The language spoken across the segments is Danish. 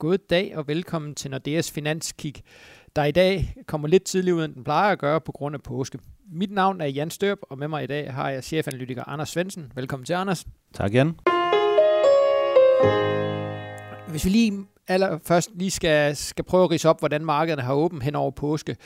God dag og velkommen til Nordeas Finanskig, der i dag kommer lidt tidligere ud, end den plejer at gøre på grund af påske. Mit navn er Jan Størp, og med mig i dag har jeg chefanalytiker Anders Svensen. Velkommen til, Anders. Tak, Jan. Hvis vi lige allerførst lige skal, skal prøve at rise op, hvordan markederne har åbent hen over påske,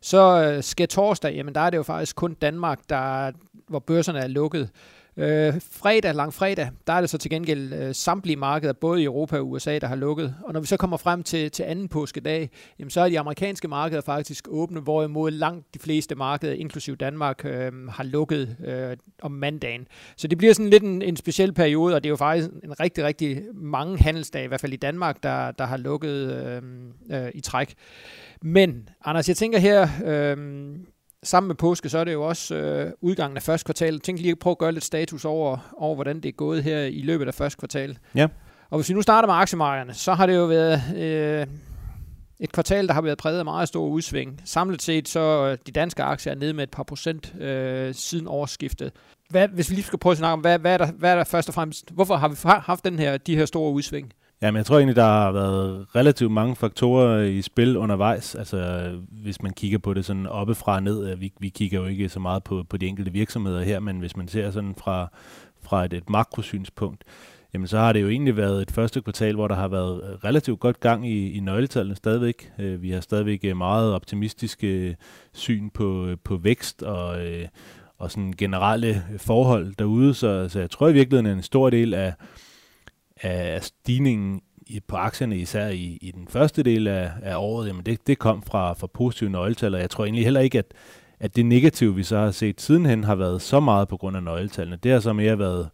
så øh, skal torsdag, jamen der er det jo faktisk kun Danmark, der, hvor børserne er lukket. Øh, fredag, lang fredag, der er det så til gengæld øh, samtlige markeder, både i Europa og USA, der har lukket. Og når vi så kommer frem til, til anden påskedag, jamen, så er de amerikanske markeder faktisk åbne, hvorimod langt de fleste markeder, inklusive Danmark, øh, har lukket øh, om mandagen. Så det bliver sådan lidt en, en speciel periode, og det er jo faktisk en rigtig, rigtig mange handelsdage, i hvert fald i Danmark, der, der har lukket øh, øh, i træk. Men, Anders, jeg tænker her, øh, sammen med påske, så er det jo også øh, udgangen af første kvartal. Tænk lige at prøve at gøre lidt status over, over, hvordan det er gået her i løbet af første kvartal. Ja. Og hvis vi nu starter med aktiemarkederne, så har det jo været øh, et kvartal, der har været præget af meget store udsving. Samlet set, så øh, de danske aktier er nede med et par procent øh, siden årsskiftet. Hvad, hvis vi lige skal prøve at snakke om, hvad, hvad, er der, hvad er der først og fremmest, hvorfor har vi haft den her, de her store udsving? Jamen, jeg tror egentlig, der har været relativt mange faktorer i spil undervejs. Altså, hvis man kigger på det sådan oppefra og ned, vi, vi kigger jo ikke så meget på, på de enkelte virksomheder her, men hvis man ser sådan fra, fra et, et makrosynspunkt, jamen så har det jo egentlig været et første kvartal, hvor der har været relativt godt gang i, i nøgletallene stadigvæk. Øh, vi har stadigvæk øh, meget optimistiske syn på, øh, på vækst og, og sådan generelle forhold derude, så, så jeg tror i virkeligheden, at en stor del af af stigningen på aktierne, især i, i den første del af, af året, jamen det, det kom fra, fra positive nøgletal, og jeg tror egentlig heller ikke, at, at det negative, vi så har set sidenhen, har været så meget på grund af nøgletallene. Det har så mere været,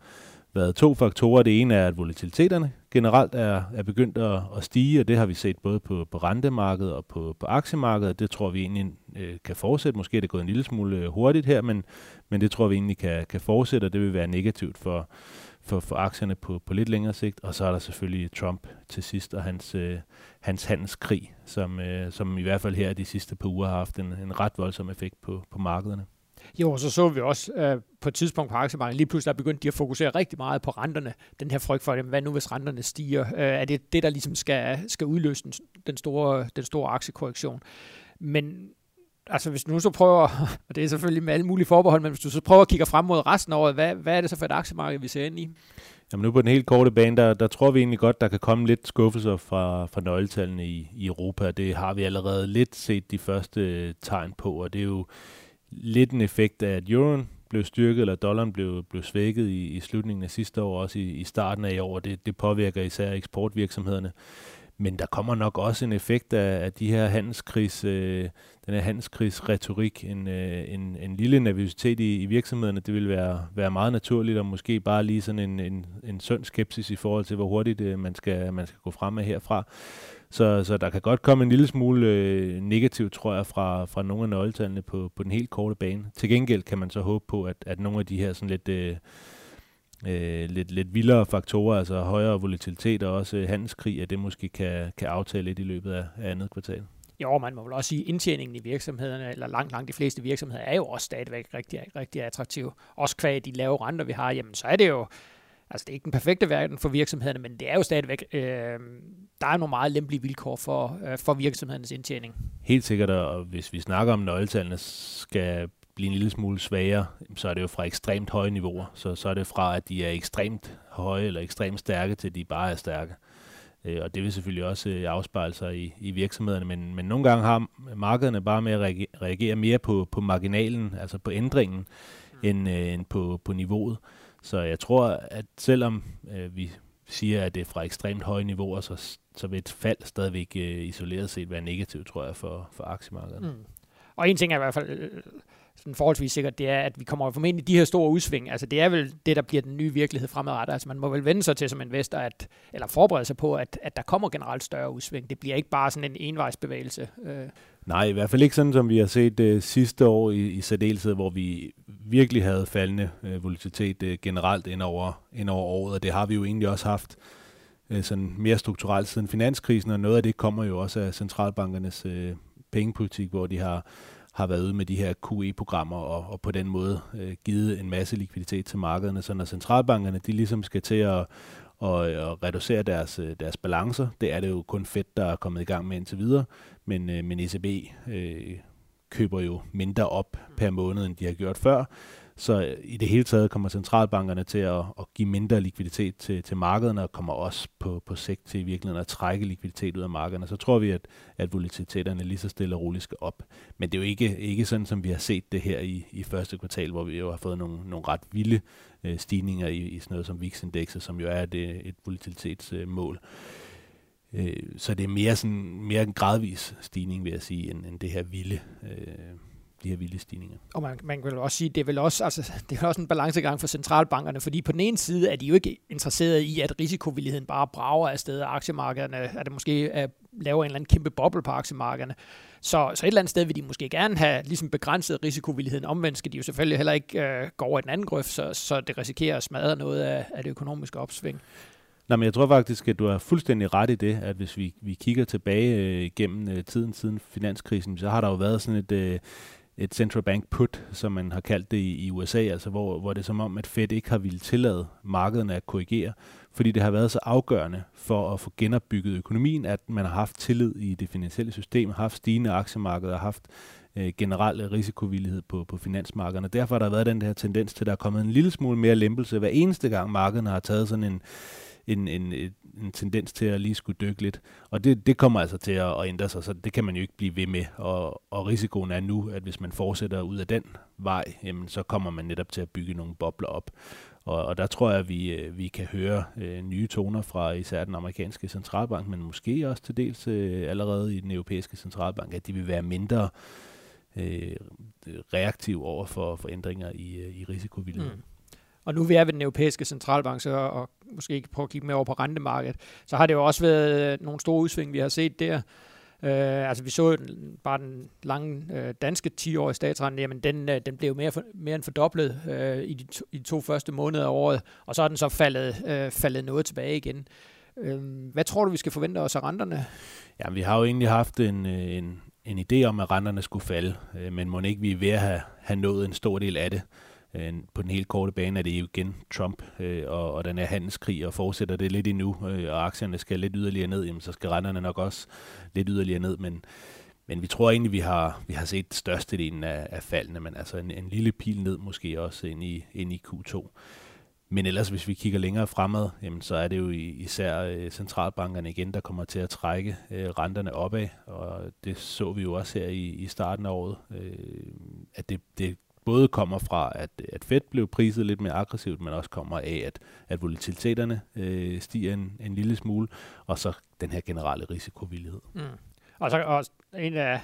været to faktorer. Det ene er, at volatiliteterne generelt er, er begyndt at, at stige, og det har vi set både på, på rentemarkedet og på, på aktiemarkedet. Det tror vi egentlig øh, kan fortsætte. Måske er det gået en lille smule øh, hurtigt her, men, men det tror vi egentlig kan, kan fortsætte, og det vil være negativt for, for, for aktierne på, på lidt længere sigt. Og så er der selvfølgelig Trump til sidst og hans, øh, hans handelskrig, som, øh, som i hvert fald her de sidste par uger har haft en, en ret voldsom effekt på, på markederne. Jo, og så så vi også øh, på et tidspunkt på aktiemarkedet, lige pludselig er begyndt de at fokusere rigtig meget på renterne. Den her frygt for, hvad nu hvis renterne stiger? Øh, er det det, der ligesom skal, skal udløse den, den, store, den store aktiekorrektion? Men altså hvis du nu så prøver, og det er selvfølgelig med alle mulige forbehold, men hvis du så prøver at kigge frem mod resten af året, hvad, hvad er det så for et aktiemarked, vi ser ind i? Jamen nu på den helt korte bane, der, der tror vi egentlig godt, der kan komme lidt skuffelser fra, fra nøgletallene i, i Europa. Det har vi allerede lidt set de første øh, tegn på, og det er jo lidt en effekt af, at euroen blev styrket, eller dollaren blev, blev svækket i, i slutningen af sidste år, også i, i starten af i år. Det, det påvirker især eksportvirksomhederne. Men der kommer nok også en effekt af, af de her handelskris, øh, den her handelskrigsretorik, en, øh, en, en lille nervøsitet i, i virksomhederne. Det vil være, være meget naturligt, og måske bare lige sådan en, en, en sund skepsis i forhold til, hvor hurtigt øh, man, skal, man skal gå frem med herfra. Så, så der kan godt komme en lille smule øh, negativt, tror jeg, fra, fra nogle af nøgletallene på, på den helt korte bane. Til gengæld kan man så håbe på, at, at nogle af de her sådan lidt... Øh, øh, lidt, lidt vildere faktorer, altså højere volatilitet og også handelskrig, at det måske kan, kan aftale lidt i løbet af, af andet kvartal. Jo, man må vel også sige, at indtjeningen i virksomhederne, eller langt, langt de fleste virksomheder, er jo også stadigvæk rigtig, rigtig attraktiv. Også kvæg de lave renter, vi har, jamen så er det jo, altså det er ikke den perfekte verden for virksomhederne, men det er jo stadigvæk, øh, der er nogle meget lempelige vilkår for, øh, for virksomhedernes indtjening. Helt sikkert, og hvis vi snakker om nøgletallene skal blive en lille smule svagere, så er det jo fra ekstremt høje niveauer. Så, så er det fra, at de er ekstremt høje eller ekstremt stærke, til de bare er stærke. Øh, og det vil selvfølgelig også øh, afspejle sig i, i virksomhederne, men, men nogle gange har markederne bare med at reagere, reagere mere på, på marginalen, altså på ændringen, mm. end, øh, end på, på niveauet. Så jeg tror, at selvom øh, vi siger, at det er fra ekstremt høje niveauer, så, så vil et fald stadigvæk øh, isoleret set være negativt, tror jeg, for, for aktiemarkedet. Mm. Og en ting er i hvert fald øh, sådan forholdsvis sikkert, det er, at vi kommer formentlig de her store udsving. Altså det er vel det, der bliver den nye virkelighed fremadrettet. Altså man må vel vende sig til som investor, at, eller forberede sig på, at, at der kommer generelt større udsving. Det bliver ikke bare sådan en envejsbevægelse. Øh. Nej, i hvert fald ikke sådan, som vi har set øh, sidste år i, i særdeleshed, hvor vi virkelig havde faldende øh, volatilitet øh, generelt ind over, ind over året, og det har vi jo egentlig også haft øh, sådan mere strukturelt siden finanskrisen, og noget af det kommer jo også af centralbankernes øh, pengepolitik, hvor de har har været ude med de her QE-programmer og, og på den måde øh, givet en masse likviditet til markederne, så når centralbankerne de ligesom skal til at, og, og reducere deres, øh, deres balancer. Det er det jo kun Fed, der er kommet i gang med indtil videre, men, øh, men ECB øh, køber jo mindre op per måned, end de har gjort før. Så øh, i det hele taget kommer centralbankerne til at, at give mindre likviditet til, til markederne, og kommer også på, på sigt til i virkeligheden at trække likviditet ud af markederne. Så tror vi, at, at volatiliteterne lige så stille og roligt skal op. Men det er jo ikke, ikke sådan, som vi har set det her i, i første kvartal, hvor vi jo har fået nogle, nogle ret vilde øh, stigninger i, i sådan noget som VIX-indekset, som jo er et, øh, et volatilitetsmål. Øh, så det er mere, sådan, mere en gradvis stigning, vil jeg sige, end, end det her vilde øh, de her vilde stigninger. Og man, man kan også sige, det er vel også, altså, det er også en balancegang for centralbankerne, fordi på den ene side er de jo ikke interesseret i, at risikovilligheden bare brager afsted, af aktiemarkederne, at det måske er, laver en eller anden kæmpe boble på aktiemarkederne. Så, så et eller andet sted vil de måske gerne have ligesom begrænset risikovilligheden. Omvendt skal de jo selvfølgelig heller ikke øh, gå over i den anden grøft, så, så det risikerer at smadre noget af, af det økonomiske opsving. Nej, men jeg tror faktisk, at du har fuldstændig ret i det, at hvis vi, vi kigger tilbage øh, gennem øh, tiden siden finanskrisen, så har der jo været sådan et, øh, et central bank put, som man har kaldt det i, i USA, altså hvor, hvor det er som om, at Fed ikke har ville tillade markederne at korrigere, fordi det har været så afgørende for at få genopbygget økonomien, at man har haft tillid i det finansielle system, har haft stigende aktiemarkeder, har haft øh, generel risikovillighed på, på finansmarkederne. Derfor har der været den her tendens til, at der er kommet en lille smule mere lempelse hver eneste gang markederne har taget sådan en en, en, en tendens til at lige skulle dykke lidt. Og det, det kommer altså til at, at ændre sig, så det kan man jo ikke blive ved med. Og, og risikoen er nu, at hvis man fortsætter ud af den vej, jamen, så kommer man netop til at bygge nogle bobler op. Og, og der tror jeg, at vi, øh, vi kan høre øh, nye toner fra især den amerikanske centralbank, men måske også til dels øh, allerede i den europæiske centralbank, at de vil være mindre øh, reaktiv over for, for ændringer i, øh, i risikovilligheden. Mm. Og nu vi er ved den europæiske centralbank, så, og måske ikke prøve at kigge mere over på rentemarkedet, så har det jo også været øh, nogle store udsving, vi har set der. Øh, altså vi så den, bare den lange øh, danske 10-årige statsrente, jamen den, øh, den blev mere, for, mere end fordoblet øh, i, de to, i de to første måneder af året, og så er den så faldet, øh, faldet noget tilbage igen. Øh, hvad tror du, vi skal forvente os af renterne? Ja, vi har jo egentlig haft en, øh, en, en idé om, at renterne skulle falde, øh, men må ikke vi er ved at have, have nået en stor del af det. Øh, på den helt korte bane er det jo igen Trump øh, og, og den her handelskrig, og fortsætter det lidt endnu, øh, og aktierne skal lidt yderligere ned, jamen, så skal renterne nok også lidt yderligere ned, men, men vi tror egentlig, vi har, vi har set størstedelen af, af faldene, men altså en, en lille pil ned måske også ind i, ind i Q2. Men ellers, hvis vi kigger længere fremad, jamen, så er det jo især øh, centralbankerne igen, der kommer til at trække øh, renterne opad, og det så vi jo også her i, i starten af året, øh, at det, det både kommer fra, at, at Fed blev priset lidt mere aggressivt, men også kommer af, at, at volatiliteterne øh, stiger en, en lille smule, og så den her generelle risikovillighed. Mm. Og så og en af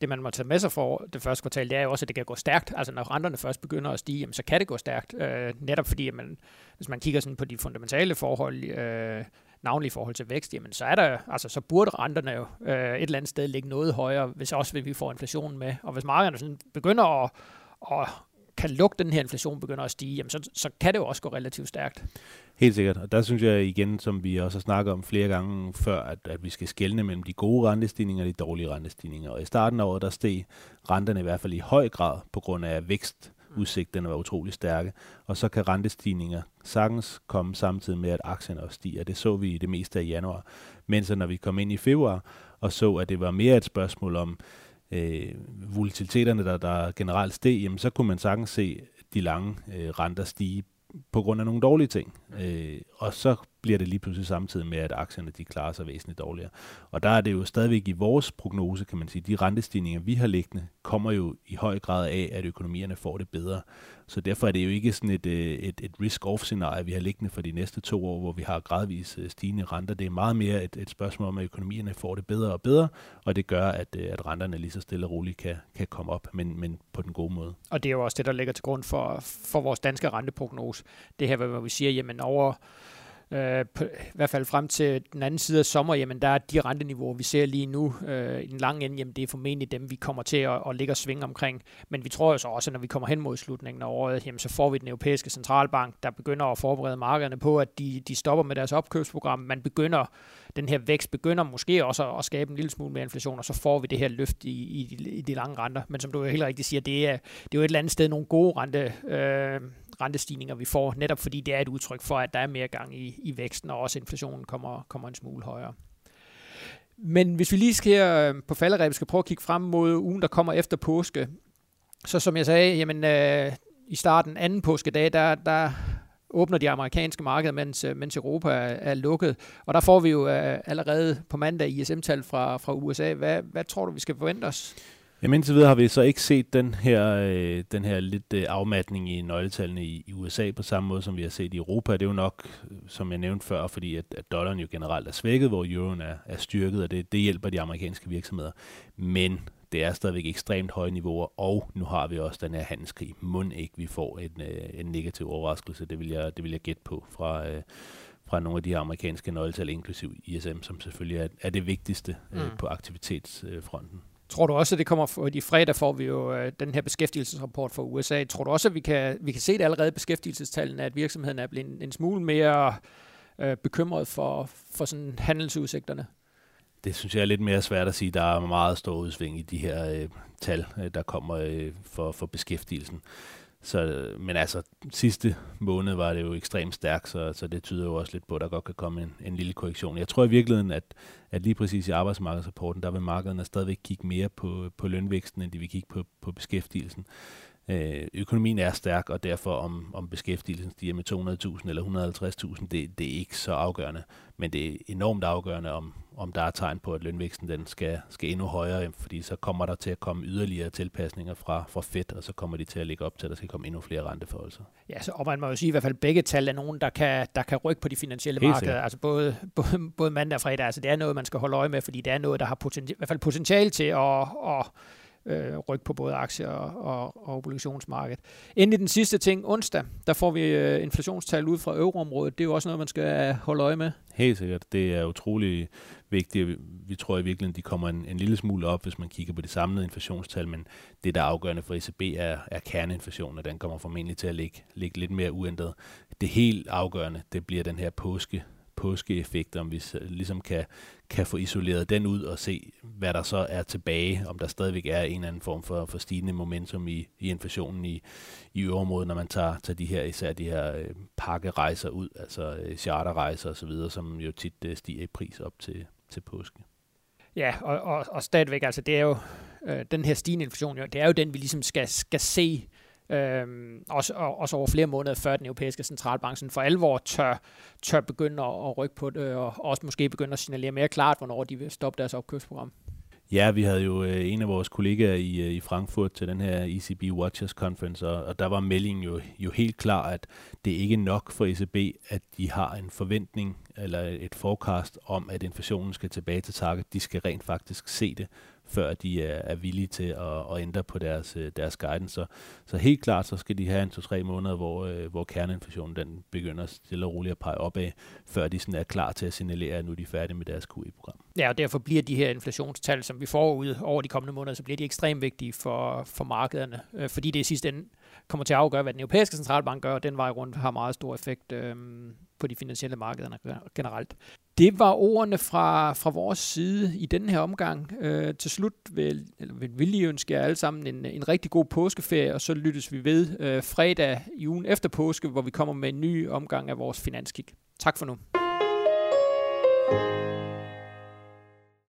det, man må tage med sig for det første kvartal, det er jo også, at det kan gå stærkt. Altså når renterne først begynder at stige, jamen, så kan det gå stærkt. Øh, netop fordi, at man, hvis man kigger sådan på de fundamentale forhold, øh, navnlig i forhold til vækst, jamen så er der, altså så burde renterne jo øh, et eller andet sted ligge noget højere, hvis også hvis vi får inflationen med. Og hvis markederne sådan begynder at og kan lugte den her inflation begynder at stige, jamen så, så kan det jo også gå relativt stærkt. Helt sikkert, og der synes jeg igen, som vi også har snakket om flere gange før, at, at vi skal skelne mellem de gode rentestigninger og de dårlige rentestigninger. Og i starten af året, der steg renterne i hvert fald i høj grad på grund af vækst udsigterne var utrolig stærke, og så kan rentestigninger sagtens komme samtidig med, at aktierne også stiger. Det så vi i det meste af januar. Men så når vi kom ind i februar og så, at det var mere et spørgsmål om, øh, volatiliteterne, der, der generelt steg, jamen, så kunne man sagtens se de lange øh, renter stige på grund af nogle dårlige ting. Øh, og så bliver det lige pludselig samtidig med, at aktierne de klarer sig væsentligt dårligere. Og der er det jo stadigvæk i vores prognose, kan man sige, de rentestigninger, vi har liggende, kommer jo i høj grad af, at økonomierne får det bedre. Så derfor er det jo ikke sådan et, øh, et, et risk-off-scenarie, vi har liggende for de næste to år, hvor vi har gradvis øh, stigende renter. Det er meget mere et, et spørgsmål om, at økonomierne får det bedre og bedre, og det gør, at, øh, at renterne lige så stille og roligt kan, kan komme op, men, men på den gode måde. Og det er jo også det, der ligger til grund for, for vores danske renteprognose. Det her, hvor vi siger, jamen over øh, på, i hvert fald frem til den anden side af sommer, jamen der er de renteniveauer, vi ser lige nu øh, i den lange ende, jamen det er formentlig dem, vi kommer til at, at ligge og svinge omkring. Men vi tror jo så også, at når vi kommer hen mod slutningen af året, jamen så får vi den europæiske centralbank, der begynder at forberede markederne på, at de, de stopper med deres opkøbsprogram. Man begynder, den her vækst begynder måske også at, at skabe en lille smule mere inflation, og så får vi det her løft i, i, i de lange renter. Men som du jo helt rigtigt siger, det er, det er jo et eller andet sted nogle gode rente, øh, rentestigninger, vi får, netop fordi det er et udtryk for, at der er mere gang i, i væksten, og også inflationen kommer, kommer en smule højere. Men hvis vi lige skal øh, på falderæbet skal prøve at kigge frem mod ugen, der kommer efter påske, så som jeg sagde, jamen, øh, i starten anden påskedag, der, der åbner de amerikanske markeder, mens, øh, mens Europa er, er lukket. Og der får vi jo øh, allerede på mandag ISM-tal fra, fra USA. Hvad, hvad tror du, vi skal forvente os? Jamen indtil videre har vi så ikke set den her, øh, den her lidt øh, afmatning i nøgletallene i, i USA på samme måde, som vi har set i Europa. Det er jo nok, som jeg nævnte før, fordi at, at dollaren jo generelt er svækket, hvor euroen er, er styrket, og det, det hjælper de amerikanske virksomheder. Men det er stadigvæk ekstremt høje niveauer, og nu har vi også den her handelskrig. Må ikke vi får en, øh, en negativ overraskelse, det vil jeg, det vil jeg gætte på fra, øh, fra nogle af de her amerikanske nøgletal, inklusiv ISM, som selvfølgelig er, er det vigtigste øh, mm. på aktivitetsfronten. Tror du også, at det kommer, for, i fredag får vi jo øh, den her beskæftigelsesrapport fra USA. Tror du også, at vi kan, vi kan se det allerede i beskæftigelsestallene, at virksomheden er blevet en, en smule mere øh, bekymret for, for sådan handelsudsigterne? det synes jeg er lidt mere svært at sige. Der er meget stor udsving i de her øh, tal, øh, der kommer øh, for, for beskæftigelsen. Så, men altså, sidste måned var det jo ekstremt stærkt, så, så det tyder jo også lidt på, at der godt kan komme en, en lille korrektion. Jeg tror i virkeligheden, at, at lige præcis i arbejdsmarkedsrapporten, der vil markederne stadigvæk kigge mere på, på lønvæksten, end de vil kigge på, på beskæftigelsen. Øh, økonomien er stærk, og derfor om, om beskæftigelsen stiger med 200.000 eller 150.000, det, det er ikke så afgørende. Men det er enormt afgørende, om, om der er tegn på, at lønvæksten den skal, skal endnu højere, fordi så kommer der til at komme yderligere tilpasninger fra, fra Fed, og så kommer de til at lægge op til, at der skal komme endnu flere renteforholdelser. Ja, så, og man må jo sige, at i hvert fald begge tal er nogen, der kan, der kan rykke på de finansielle Helt markeder, altså både, både, både mandag og fredag. Altså det er noget, man skal holde øje med, fordi det er noget, der har poten, i hvert fald potentiale til at, at øh, ryg på både aktier og, og, og obligationsmarkedet. Endelig den sidste ting, onsdag, der får vi øh, inflationstal ud fra euroområdet. Det er jo også noget, man skal øh, holde øje med. Helt sikkert. Det er utrolig vigtigt. Vi tror i virkeligheden, de kommer en, en lille smule op, hvis man kigger på de samlede inflationstal, men det, der er afgørende for ECB, er, er kerneinflationen, og den kommer formentlig til at ligge, ligge lidt mere uændret. Det helt afgørende, det bliver den her påske påskeeffekt, om vi ligesom kan, kan få isoleret den ud og se, hvad der så er tilbage, om der stadigvæk er en eller anden form for, for stigende momentum i, i inflationen i, i øvrigt, når man tager, tager de her, især de her øh, pakkerejser ud, altså øh, charterrejser osv., som jo tit øh, stiger i pris op til, til påske. Ja, og, og, og stadigvæk, altså det er jo, øh, den her stigende inflation, jo, det er jo den, vi ligesom skal, skal se Øhm, også, og, også over flere måneder før den europæiske centralbank for alvor tør, tør begynde at, at rykke på det, og også måske begynde at signalere mere klart, hvornår de vil stoppe deres opkøbsprogram. Ja, vi havde jo øh, en af vores kollegaer i, øh, i Frankfurt til den her ECB Watchers Conference, og, og der var meldingen jo, jo helt klar, at det ikke er nok for ECB, at de har en forventning eller et forecast om, at inflationen skal tilbage til target. De skal rent faktisk se det før de er, er villige til at, at ændre på deres, øh, deres guidance. Så, så helt klart, så skal de have en to-tre måneder, hvor, øh, hvor kerneinflationen den begynder stille og roligt at pege opad, før de sådan er klar til at signalere, at nu er de færdige med deres QE-program. Ja, og derfor bliver de her inflationstal, som vi får ud over de kommende måneder, så bliver de ekstremt vigtige for, for markederne, øh, fordi det i sidste ende kommer til at afgøre, hvad den europæiske centralbank gør, og den vej rundt har meget stor effekt øh, på de finansielle markeder generelt. Det var ordene fra, fra vores side i denne her omgang. Øh, til slut vil, eller vil, vil I ønske jer alle sammen en, en rigtig god påskeferie, og så lyttes vi ved øh, fredag i ugen efter påske, hvor vi kommer med en ny omgang af vores finanskig. Tak for nu. thank you